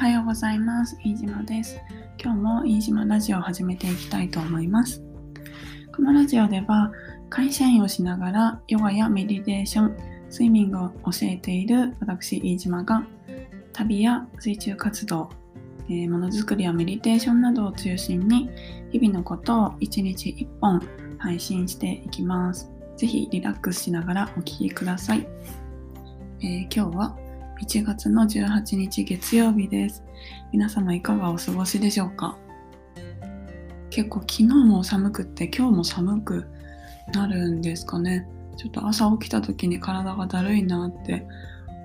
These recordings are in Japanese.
はようございます。飯島です。今日も飯島ラジオを始めていきたいと思います。このラジオでは会社員をしながらヨガやメディテーション、スイミングを教えている私飯島が旅や水中活動、えーものづくりやメディテーションなどを中心に日々のことを1日1本配信していきます。ぜひリラックスしながらお聞きください。えー今日は1月の18日月曜日です。皆様いかがお過ごしでしょうか？結構昨日も寒くって今日も寒くなるんですかね。ちょっと朝起きた時に体がだるいなって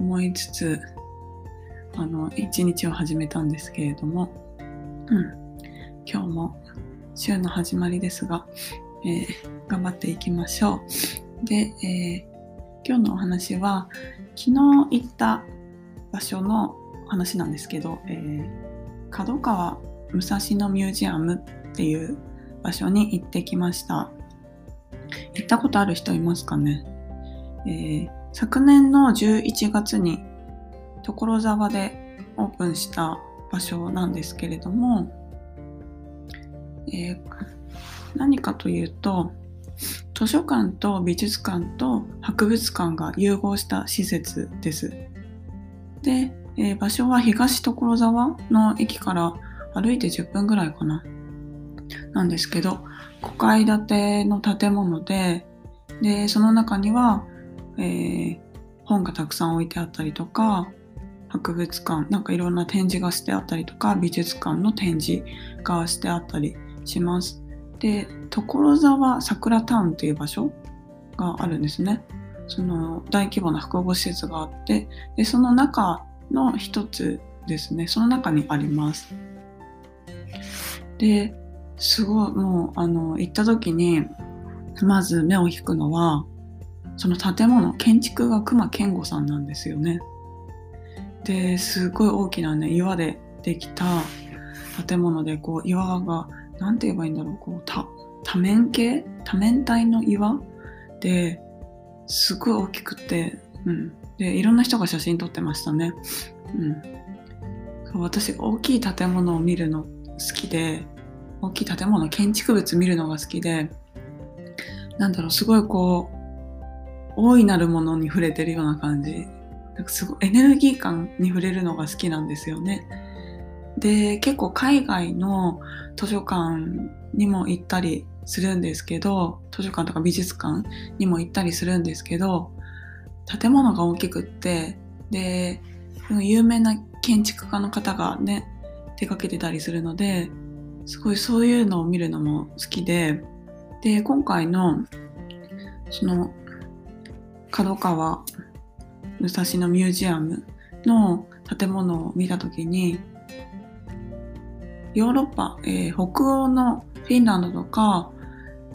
思いつつ、あの、一日を始めたんですけれども、うん。今日も週の始まりですが、えー頑張っていきましょう。で、えー今日のお話は、昨日行った場所の話なんですけど、えー角川武蔵野ミュージアムっていう場所に行ってきました。行ったことある人いますかね、えー昨年の11月に所沢でオープンした場所なんですけれども、えー何かというと図書館と美術館と博物館が融合した施設です。で、えー場所は東所沢の駅から歩いて10分ぐらいかな。なんですけど、5階建ての建物で、で、その中には、えー本がたくさん置いてあったりとか、博物館、なんかいろんな展示がしてあったりとか、美術館の展示がしてあったりします。で、所沢桜タウンという場所があるんですね。その大規模な複合施設があって、で、その中の一つですね。その中にあります。で、すごい、もう、あの、行った時に、まず目を引くのは、その建物、建築が熊健吾さんなんですよね。で、すごい大きなね、岩でできた建物で、こう、岩が、なんて言えばいいんだろう、こう、た多面形多面体の岩？で、すごい大きくて、うん。で、いろんな人が写真撮ってましたね。うん。私、大きい建物を見るの好きで、大きい建物、建築物見るのが好きで、なんだろう、すごいこう、大いなるものに触れてるような感じ。なんかすごいエネルギー感に触れるのが好きなんですよね。で、結構海外の図書館にも行ったりするんですけど、図書館とか美術館にも行ったりするんですけど、建物が大きくって、で、有名な建築家の方がね、手掛けてたりするので、すごいそういうのを見るのも好きで、で、今回の、その、角川武蔵野ミュージアムの建物を見たときに、ヨーロッパ、えー北欧のフィンランドとか、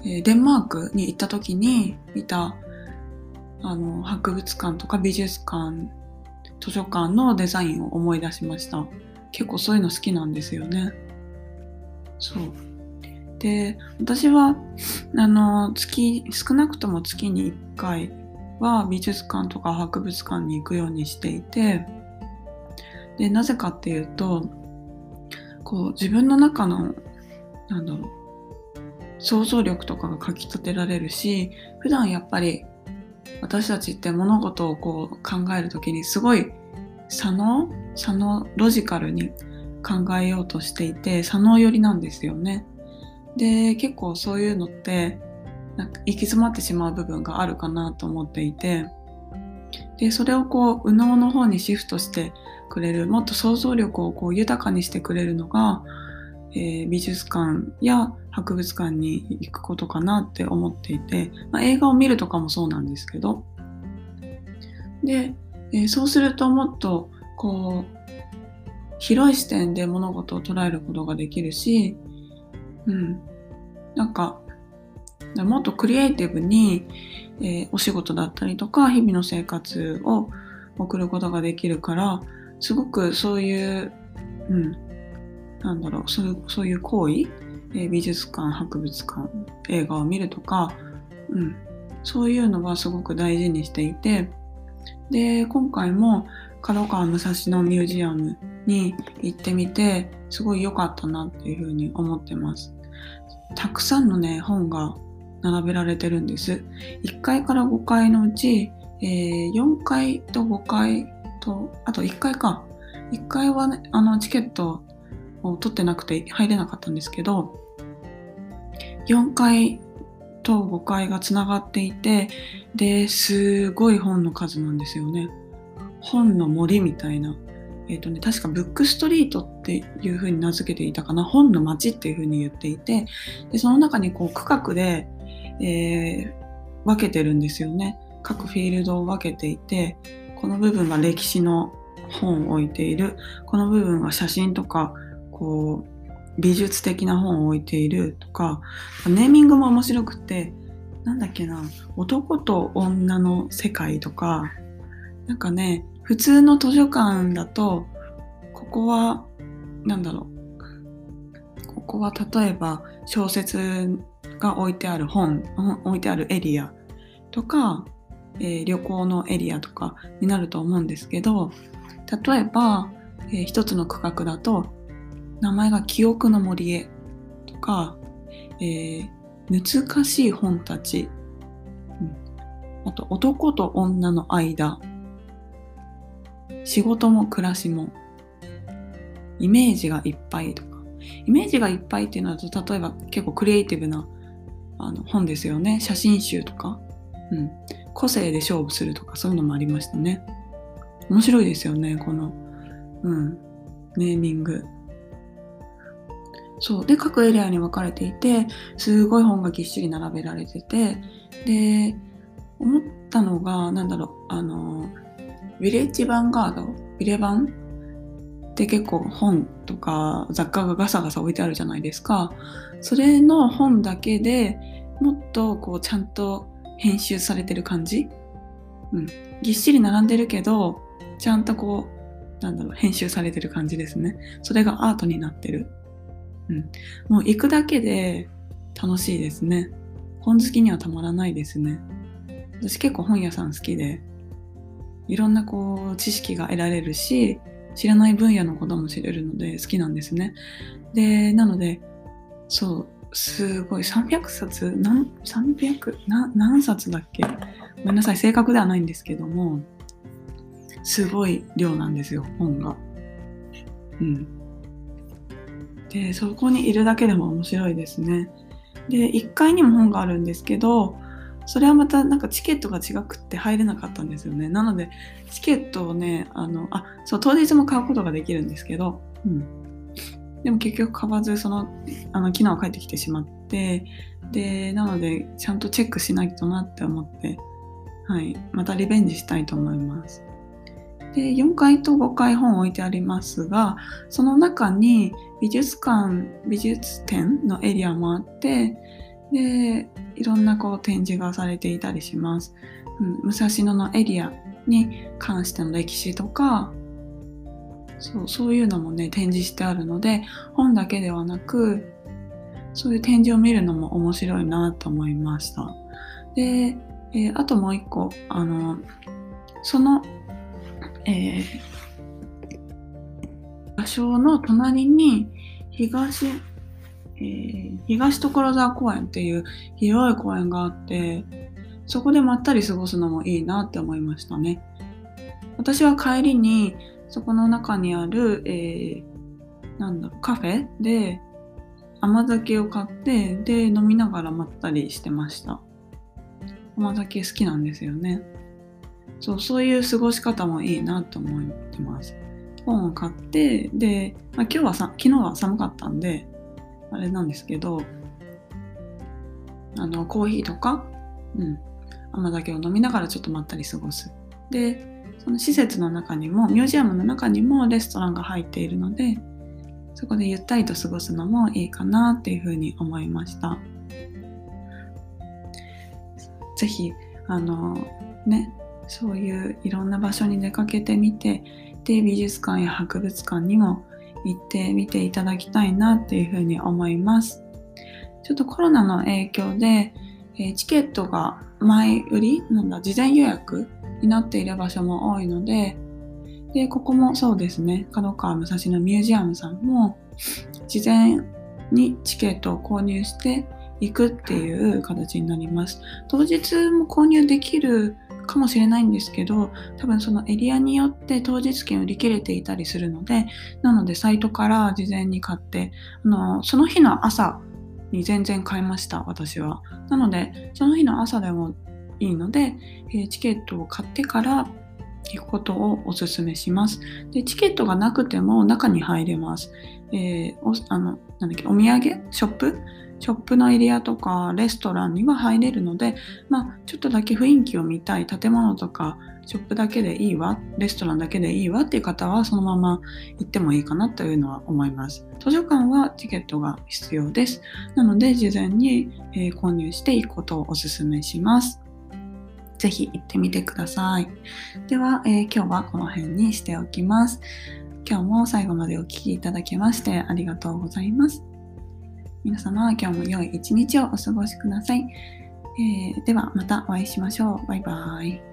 えーデンマークに行った時に見たあの博物館とか美術館図書館のデザインを思い出しました。結構そういうの好きなんですよね。そう。で私はあの月少なくとも月に1回は美術館とか博物館に行くようにしていてでなぜかっていうとこう自分の中のなんだろう想像力とかがかき立てられるし普段やっぱり私たちって物事をこう考えるときにすごい左脳左脳ロジカルに考えようとしていて左脳寄りなんですよね。で結構そういうのってなんか行き詰まってしまう部分があるかなと思っていてでそれをこう右脳の方にシフトしてくれるもっと想像力をこう豊かにしてくれるのが、えー美術館や博物館に行くことかなって思っていて、まあ、映画を見るとかもそうなんですけど。で、えーそうするともっとこう広い視点で物事を捉えることができるし、うん、なんかもっとクリエイティブに、えーお仕事だったりとか日々の生活を送ることができるからすごくそういう、うん、なんだろう、そういう行為、えー美術館、博物館、映画を見るとか、うん、そういうのはすごく大事にしていて、で、今回も角川武蔵野ミュージアムに行ってみてすごい良かったなっていうふうに思ってます。たくさんのね本が並べられてるんです。1階から5階のうち、えー、4階と5階とあと1階か。1階は、ね、あのチケットを取ってなくて入れなかったんですけど4階と5階がつながっていてですごい本の数なんですよね。本の森みたいな。えっ、ー、とね、確かブックストリートっていう風に名付けていたかな、本の街っていう風に言っていて、でその中にこう区画で、えー、分けてるんですよね。各フィールドを分けていて、この部分が歴史の本を置いている、この部分は写真とか、こう、美術的な本を置いているとか、ネーミングも面白くて、なんだっけな、男と女の世界とか、なんかね、普通の図書館だと、ここは、なんだろう。ここは例えば小説が置いてある本、置いてあるエリアとか、えー、旅行のエリアとかになると思うんですけど、例えば、えー、一つの区画だと、名前が記憶の森へとか、えー、難しい本たち、うん、あと男と女の間仕事も暮らしも、イメージがいっぱいとか、イメージがいっぱいっていうのは、例えば結構クリエイティブなあの本ですよね。写真集とか、うん。個性で勝負するとか、そういうのもありましたね。面白いですよね、この、うん、ネーミング。そう。で、各エリアに分かれていて、すごい本がぎっしり並べられてて、で、思ったのが、なんだろう、あの、ヴィレッジヴァンガード、ビレバン？って結構本とか雑貨がガサガサ置いてあるじゃないですか。それの本だけでもっとこうちゃんと編集されてる感じ？うん。ぎっしり並んでるけど、ちゃんとこう、なんだろう、編集されてる感じですね。それがアートになってる。うん。もう行くだけで楽しいですね。本好きにはたまらないですね。私結構本屋さん好きで、いろんなこう知識が得られるし知らない分野のことも知れるので好きなんですね。でなのでそうすごい300冊？何300な何冊だっけ？ごめんなさい正確ではないんですけどもすごい量なんですよ本が。うん。でそこにいるだけでも面白いですね。で1階にも本があるんですけどそれはまたなんかチケットが違くって入れなかったんですよね。なので、チケットをね、あの、あ、そう、当日も買うことができるんですけど、うん。でも結局買わず、その、あの、昨日帰ってきてしまって、で、なので、ちゃんとチェックしないとなって思って、はい、またリベンジしたいと思います。で、4階と5階本置いてありますが、その中に美術館、美術展のエリアもあって、で、いろんなこう展示がされていたりします。うん、武蔵野のエリアに関しての歴史とか、そうそういうのもね、展示してあるので、本だけではなく、そういう展示を見るのも面白いなと思いました。で、えー、あともう一個、あの、その、えー、場所の隣に東えー、東所沢公園っていう広い公園があって、そこでまったり過ごすのもいいなって思いましたね。私は帰りに、そこの中にある、えー、なんだ、カフェで甘酒を買って、で、飲みながらまったりしてました。甘酒好きなんですよね。そう、そういう過ごし方もいいなと思ってます。本を買って、で、まあ、今日はさ、昨日は寒かったんで、あれなんですけど、あの、コーヒーとか、うん、甘酒を飲みながらちょっとまったり過ごす。で、その施設の中にも、ミュージアムの中にもレストランが入っているので、そこでゆったりと過ごすのもいいかなっていうふうに思いました。ぜひ、あの、ね、そういういろんな場所に出かけてみて、で、美術館や博物館にも行ってみていただきたいなっていうふうに思います。ちょっとコロナの影響で、え、チケットが前売りなんだ、事前予約になっている場所も多いので、で、ここもそうですね、角川武蔵野ミュージアムさんも、事前にチケットを購入していくっていう形になります。当日も購入できるかもしれないんですけど、多分そのエリアによって当日券売り切れていたりするので、なのでサイトから事前に買って、あのその日の朝に全然買いました、私は。なので、その日の朝でもいいので、え、チケットを買ってから行くことをお勧めします。で、チケットがなくても中に入れます。えー、おあのなんだっけお土産？ショップ？ショップのエリアとかレストランには入れるので、まあ、ちょっとだけ雰囲気を見たい建物とかショップだけでいいわレストランだけでいいわっていう方はそのまま行ってもいいかなというのは思います。図書館はチケットが必要です。なので事前に、えー、購入していくことをお勧めします。ぜひ行ってみてください。では、えー、今日はこの辺にしておきます。今日も最後までお聴きいただきましてありがとうございます皆様、今日も良い一日をお過ごしください。えー、ではまたお会いしましょう。バイバーイ。